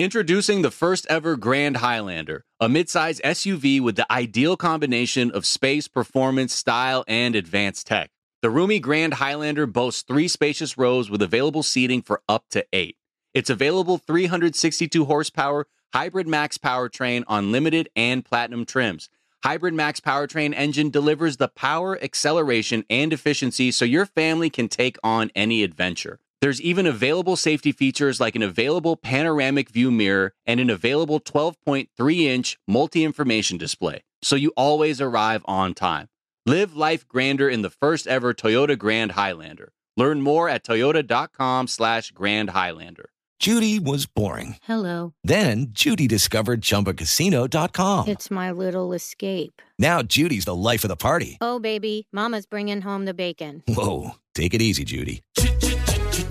Introducing the first ever Grand Highlander, a midsize SUV with the ideal combination of space, performance, style, and advanced tech. The roomy Grand Highlander boasts three spacious rows with available seating for up to eight. Its available 362 horsepower Hybrid Max powertrain on limited and platinum trims. Hybrid Max powertrain engine delivers the power, acceleration, and efficiency so your family can take on any adventure. There's even available safety features like an available panoramic view mirror and an available 12.3 inch multi information display, so you always arrive on time. Live life grander in the first ever Toyota Grand Highlander. Learn more at toyota.com/slash Grand Highlander. Judy was boring. Hello. Then Judy discovered ChumbaCasino.com. It's my little escape. Now Judy's the life of the party. Oh, baby, Mama's bringing home the bacon. Whoa, take it easy, Judy.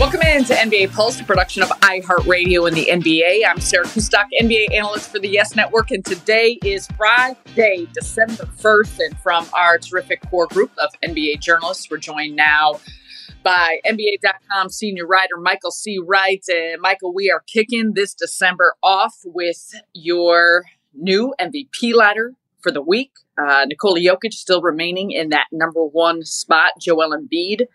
Welcome in to NBA Pulse, a production of iHeartRadio and the NBA. I'm Sarah Kustok, NBA analyst for the Yes Network, and today is Friday, December 1st. And from our terrific core group of NBA journalists, we're joined now by NBA.com senior writer Michael C. Wright. And Michael, we are kicking this December off with your new MVP ladder for the week. Uh, Nikola Jokic still remaining in that number one spot. Joel Embiid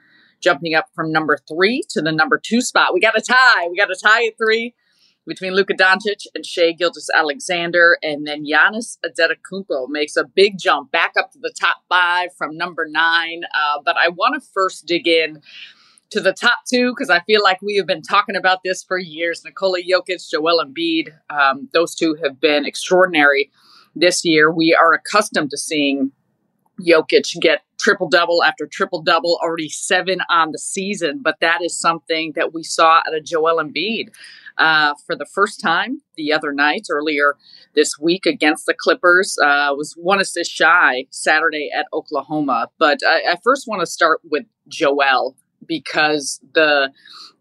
jumping up from number three to the number two spot. We got a tie. We got a tie at three between Luka Doncic and Shai Gilgeous-Alexander. And then Giannis Antetokounmpo makes a big jump back up to the top five from number nine. Uh, but I want to first dig in to the top two because I feel like we have been talking about this for years. Nikola Jokic, Joel Embiid, um, those two have been extraordinary this year. We are accustomed to seeing Jokic get triple double after triple double, already seven on the season. But that is something that we saw out of Joel Embiid uh, for the first time the other night, earlier this week against the Clippers. Uh, was one assist shy Saturday at Oklahoma. But I, I first want to start with Joel because the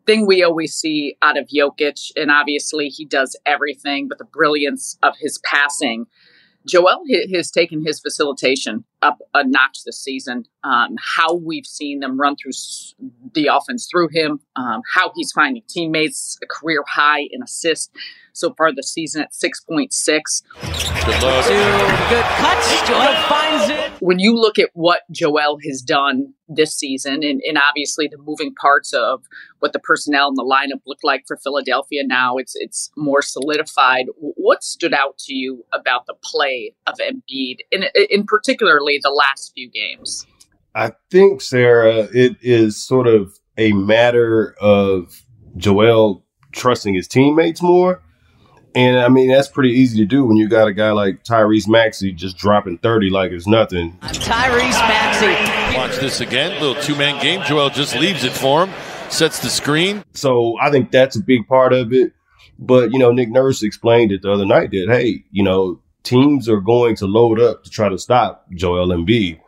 thing we always see out of Jokic, and obviously he does everything, but the brilliance of his passing Joel has taken his facilitation up a notch this season. Um, how we've seen them run through the offense through him, um, how he's finding teammates, a career high in assists so far this season at 6.6. Good look. Good cuts. Joel finds it. When you look at what Joel has done this season, and, and obviously the moving parts of what the personnel and the lineup look like for Philadelphia now, it's it's more solidified. What stood out to you about the play of Embiid, in, in particularly the last few games? I think, Sarah, it is sort of a matter of Joel trusting his teammates more and I mean, that's pretty easy to do when you got a guy like Tyrese Maxey just dropping 30 like it's nothing. Tyrese Maxey. Watch this again. Little two man game. Joel just leaves it for him, sets the screen. So I think that's a big part of it. But, you know, Nick Nurse explained it the other night that, hey, you know, teams are going to load up to try to stop Joel Embiid.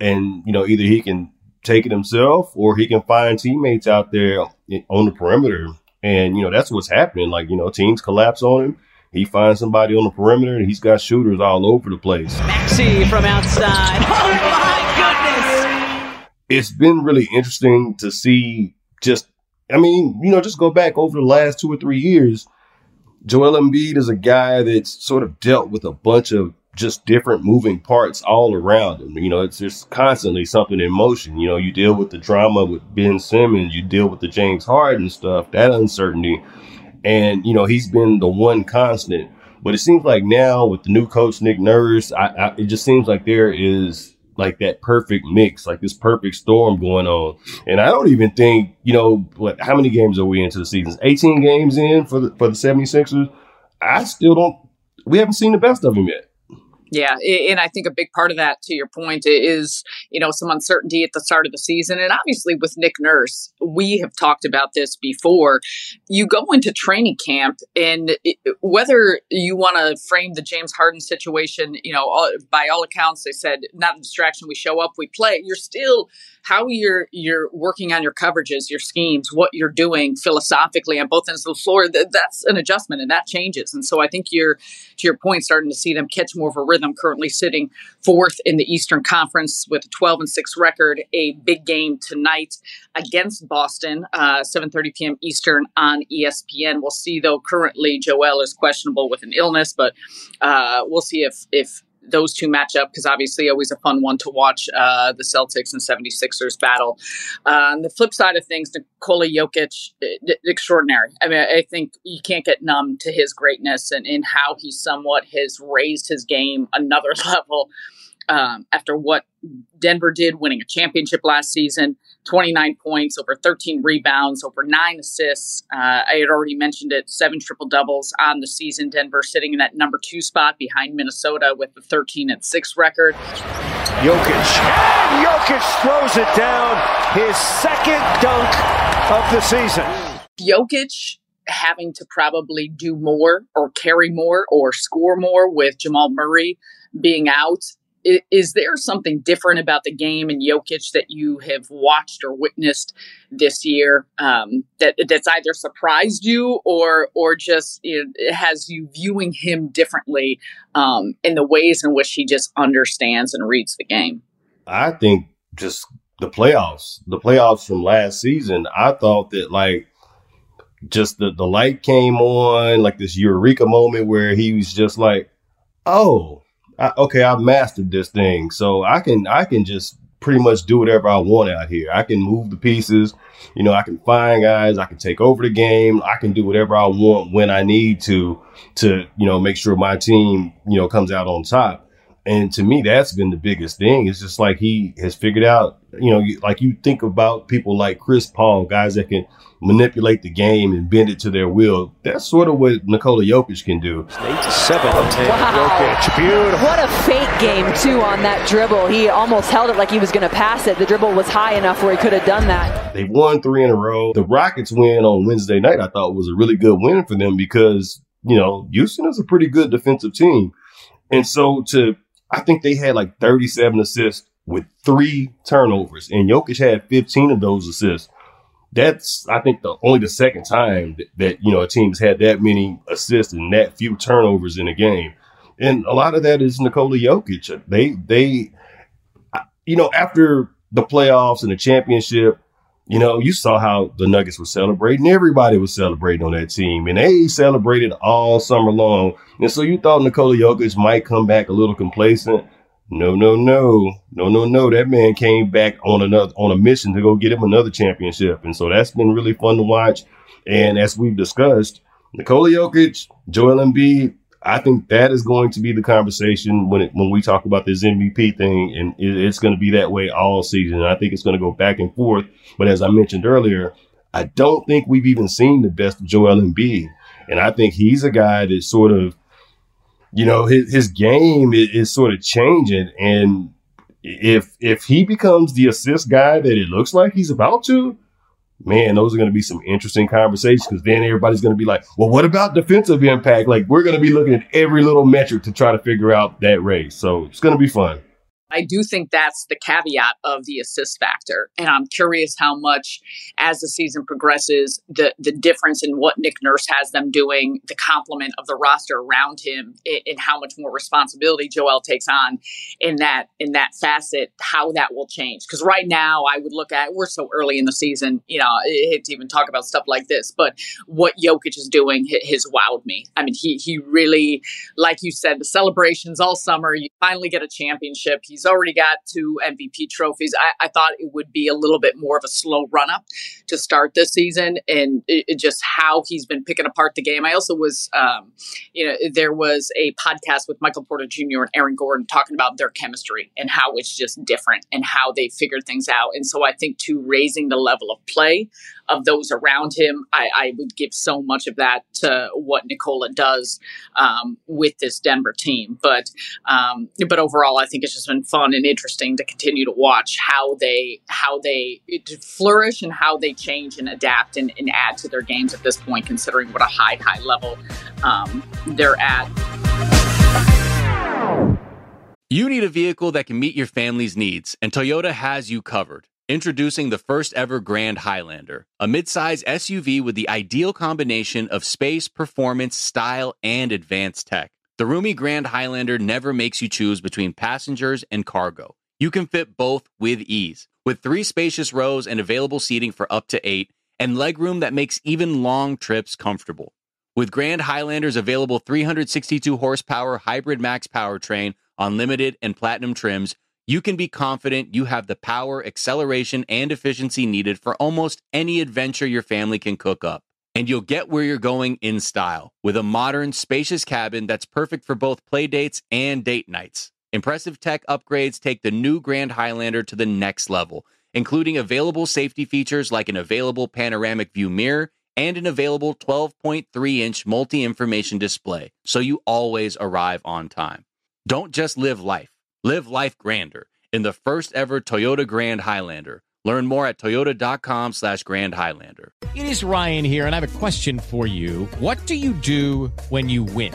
And, you know, either he can take it himself or he can find teammates out there on the perimeter and, you know, that's what's happening. Like, you know, teams collapse on him. He finds somebody on the perimeter and he's got shooters all over the place. Maxey from outside. Oh my goodness. It's been really interesting to see just I mean, you know, just go back over the last two or three years. Joel Embiid is a guy that's sort of dealt with a bunch of just different moving parts all around him. You know, it's just constantly something in motion. You know, you deal with the drama with Ben Simmons, you deal with the James Harden stuff, that uncertainty. And, you know, he's been the one constant. But it seems like now with the new coach, Nick Nurse, I, I, it just seems like there is like that perfect mix, like this perfect storm going on. And I don't even think, you know, what how many games are we into the season? 18 games in for the for the 76ers. I still don't we haven't seen the best of him yet. Yeah, and I think a big part of that, to your point, is you know some uncertainty at the start of the season, and obviously with Nick Nurse, we have talked about this before. You go into training camp, and whether you want to frame the James Harden situation, you know, all, by all accounts, they said not a distraction. We show up, we play. You're still how you're you're working on your coverages, your schemes, what you're doing philosophically on both ends of the floor. That's an adjustment, and that changes. And so I think you're to your point, starting to see them catch more of a rhythm. I'm currently sitting fourth in the Eastern Conference with a 12 and six record. A big game tonight against Boston, uh, 7:30 p.m. Eastern on ESPN. We'll see though. Currently, Joel is questionable with an illness, but uh, we'll see if if those two match up because obviously always a fun one to watch uh, the Celtics and 76ers battle. Uh, on the flip side of things, Nikola Jokic, uh, extraordinary. I mean, I think you can't get numb to his greatness and in how he somewhat has raised his game another level um, after what Denver did, winning a championship last season. 29 points, over 13 rebounds, over nine assists. Uh, I had already mentioned it, seven triple doubles on the season. Denver sitting in that number two spot behind Minnesota with the 13 and six record. Jokic. And Jokic throws it down. His second dunk of the season. Jokic having to probably do more or carry more or score more with Jamal Murray being out is, there something different about the game and Jokic that you have watched or witnessed this year um, that that's either surprised you or or just you know, has you viewing him differently um, in the ways in which he just understands and reads the game? I think just the playoffs, the playoffs from last season. I thought that like just the the light came on, like this eureka moment where he was just like, oh I, okay, I've mastered this thing, so I can I can just pretty much do whatever I want out here. I can move the pieces, you know, I can find guys, I can take over the game, I can do whatever I want when I need to to, you know, make sure my team, you know, comes out on top. And to me, that's been the biggest thing. It's just like he has figured out, you know, like you think about people like Chris Paul, guys that can manipulate the game and bend it to their will. That's sort of what Nikola Jokic can do. Eight to seven. Wow. Jokic, beautiful. What a fake game too on that dribble. He almost held it like he was going to pass it. The dribble was high enough where he could have done that. They won three in a row. The Rockets win on Wednesday night. I thought was a really good win for them because you know Houston is a pretty good defensive team, and so to I think they had like 37 assists with three turnovers, and Jokic had 15 of those assists that's I think the only the second time that, that, you know a team's had that many assists and that few turnovers in a game, and a lot of that is Nikola Jokic. They they, you know, after the playoffs and the championship, you know, you saw how the Nuggets were celebrating. Everybody was celebrating on that team, and they celebrated all summer long. And so you thought Nikola Jokic might come back a little complacent. No, no, no, no, no, no. That man came back on another on a mission to go get him another championship, and so that's been really fun to watch. And as we've discussed, Nikola Jokic, Joel Embiid, I think that is going to be the conversation when it, when we talk about this MVP thing, and it, it's going to be that way all season. I think it's going to go back and forth. But as I mentioned earlier, I don't think we've even seen the best of Joel Embiid, and I think he's a guy that sort of you know, his, his game is, is sort of changing. And if if he becomes the assist guy that it looks like he's about to, man, those are going to be some interesting conversations because then everybody's going to be like, well, what about defensive impact? Like, we're going to be looking at every little metric to try to figure out that race. So it's going to be fun. I do think that's the caveat of the assist factor. And I'm curious how much, as the season progresses, the, the difference in what Nick Nurse has them doing, the complement of the roster around him, and how much more responsibility Joel takes on in that in that facet, how that will change. Because right now, I would look at we're so early in the season, you know, to even talk about stuff like this, but what Jokic is doing has wowed me. I mean, he he really, like you said, the celebrations all summer. You finally get a championship. He's already got two MVP trophies. I, I, thought it would be a little bit more of a slow run up to start this season, and it, it just how he's been picking apart the game. I also was, um, you know, there was a podcast with Michael Porter Jr. and Aaron Gordon talking about their chemistry and how it's just different and how they figured things out. And so I think to raising the level of play of those around him, I, I would give so much of that to what Nikola does um, with this Denver team. But um, but overall, I think it's just been fun and interesting to continue to watch how they how they flourish and how they change and adapt and, and add to their games at this point, considering what a high high level um, they're at. You need a vehicle that can meet your family's needs, and Toyota has you covered. Introducing the first ever Grand Highlander, a midsize SUV with the ideal combination of space, performance, style, and advanced tech. The roomy Grand Highlander never makes you choose between passengers and cargo. You can fit both with ease. With three spacious rows and available seating for up to eight, and legroom that makes even long trips comfortable. With Grand Highlander's available 362 horsepower hybrid max powertrain on limited and platinum trims, you can be confident you have the power, acceleration, and efficiency needed for almost any adventure your family can cook up. And you'll get where you're going in style with a modern, spacious cabin that's perfect for both play dates and date nights. Impressive tech upgrades take the new Grand Highlander to the next level, including available safety features like an available panoramic view mirror and an available 12.3 inch multi information display, so you always arrive on time. Don't just live life Live life grander in the first ever Toyota Grand Highlander. Learn more at toyota.com slash Grand Highlander. It is Ryan here, and I have a question for you. What do you do when you win?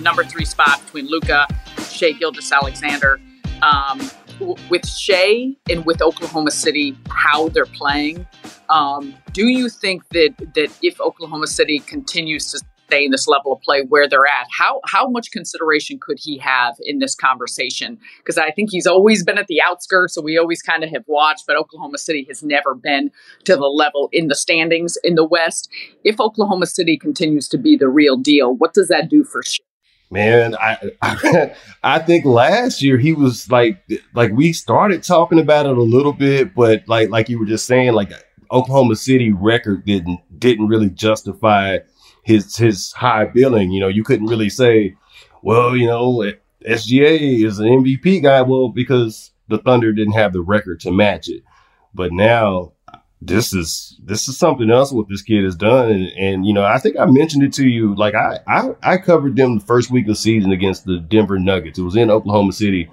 The number three spot between Luka, Shai Gilgeous-Alexander. Um, with Shai and with Oklahoma City, how they're playing, um, do you think that that if Oklahoma City continues to stay in this level of play where they're at, how how much consideration could he have in this conversation? Because I think he's always been at the outskirts, so we always kind of have watched, but Oklahoma City has never been to the level in the standings in the West. If Oklahoma City continues to be the real deal, what does that do for Shai? Man, I, I I think last year he was like like we started talking about it a little bit, but like like you were just saying, like Oklahoma City record didn't didn't really justify his his high billing. You know, you couldn't really say, well, you know, SGA is an MVP guy. Well, because the Thunder didn't have the record to match it. But now this is this is something else what this kid has done. And, and you know, I think I mentioned it to you. Like I, I I covered them the first week of season against the Denver Nuggets. It was in Oklahoma City.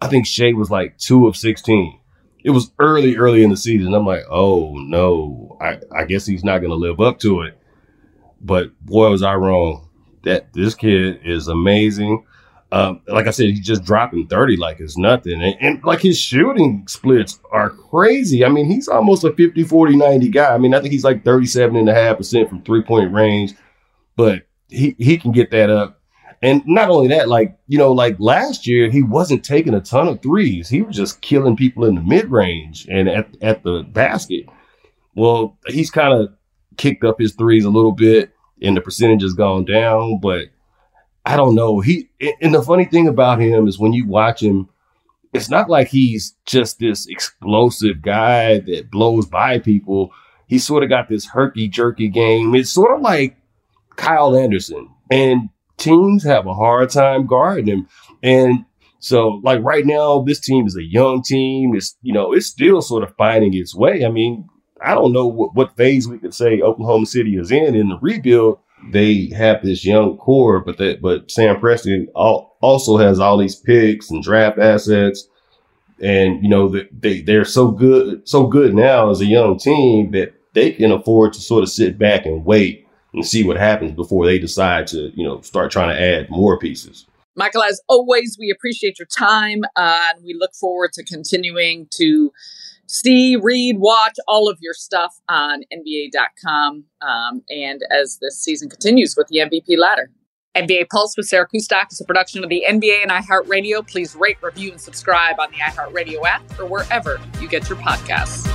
I think Shai was like two of sixteen. It was early, early in the season. I'm like, oh no, I, I guess he's not gonna live up to it. But boy, was I wrong. That this kid is amazing. Um, like I said, he's just dropping 30 like it's nothing. And, and, like his shooting splits are crazy. I mean, he's almost a 50, 40, 90 guy. I mean, I think he's like 37.5% from three point range, but he, he can get that up. And not only that, like, you know, like last year, he wasn't taking a ton of threes. He was just killing people in the mid range and at, at the basket. Well, he's kind of kicked up his threes a little bit and the percentage has gone down, but I don't know. He, and the funny thing about him is when you watch him, it's not like he's just this explosive guy that blows by people. He sort of got this herky jerky game. It's sort of like Kyle Anderson. And teams have a hard time guarding him. And so, like right now, this team is a young team. It's you know, it's still sort of finding its way. I mean, I don't know what, what phase we could say Oklahoma City is in in the rebuild. They have this young core, but that but Sam Presti also has all these picks and draft assets, and you know they they're so good so good now as a young team that they can afford to sort of sit back and wait and see what happens before they decide to, you know, start trying to add more pieces. Michael, as always, we appreciate your time uh, and we look forward to continuing to see, read, watch all of your stuff on NBA.com. Um, and as this season continues with the MVP ladder. NBA Pulse with Sarah Kustok is a production of the NBA and iHeartRadio. Please rate, review, and subscribe on the iHeartRadio app or wherever you get your podcasts.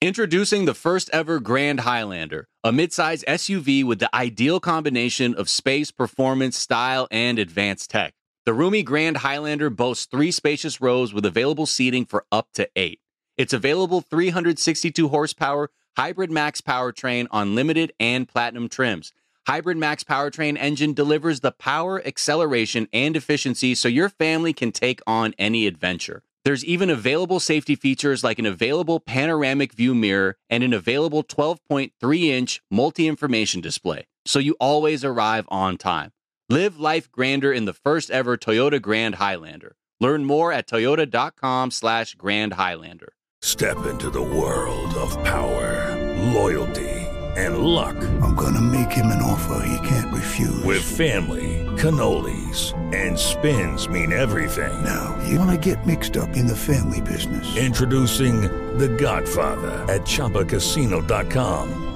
Introducing the first ever Grand Highlander, a midsize SUV with the ideal combination of space, performance, style, and advanced tech. The roomy Grand Highlander boasts three spacious rows with available seating for up to eight. Its available 362 horsepower Hybrid Max powertrain on limited and platinum trims. Hybrid Max powertrain engine delivers the power, acceleration, and efficiency so your family can take on any adventure. There's even available safety features like an available panoramic view mirror and an available 12.3 inch multi information display, so you always arrive on time. Live life grander in the first ever Toyota Grand Highlander. Learn more at toyota.com slash Grand Highlander. Step into the world of power, loyalty, and luck. I'm going to make him an offer he can't refuse. With family, cannolis, and spins mean everything. Now, you want to get mixed up in the family business. Introducing The Godfather at ChumbaCasino.com.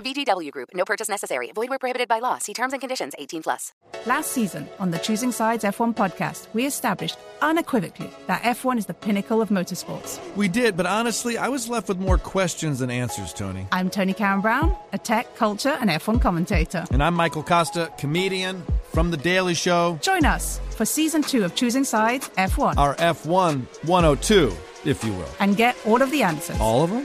VGW Group. No purchase necessary. Void where prohibited by law. See terms and conditions. 18 plus. Last season on the Choosing Sides F1 podcast, we established unequivocally that F1 is the pinnacle of motorsports. We did, but honestly, I was left with more questions than answers, Tony. I'm Tony Karen Brown, a tech, culture, and F1 commentator. And I'm Michael Costa, comedian from The Daily Show. Join us for season two of Choosing Sides F1. Our F1 102, if you will. And get all of the answers. All of them?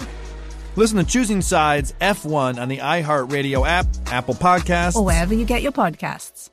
Listen to Choosing Sides F1 on the iHeartRadio app, Apple Podcasts, or wherever you get your podcasts.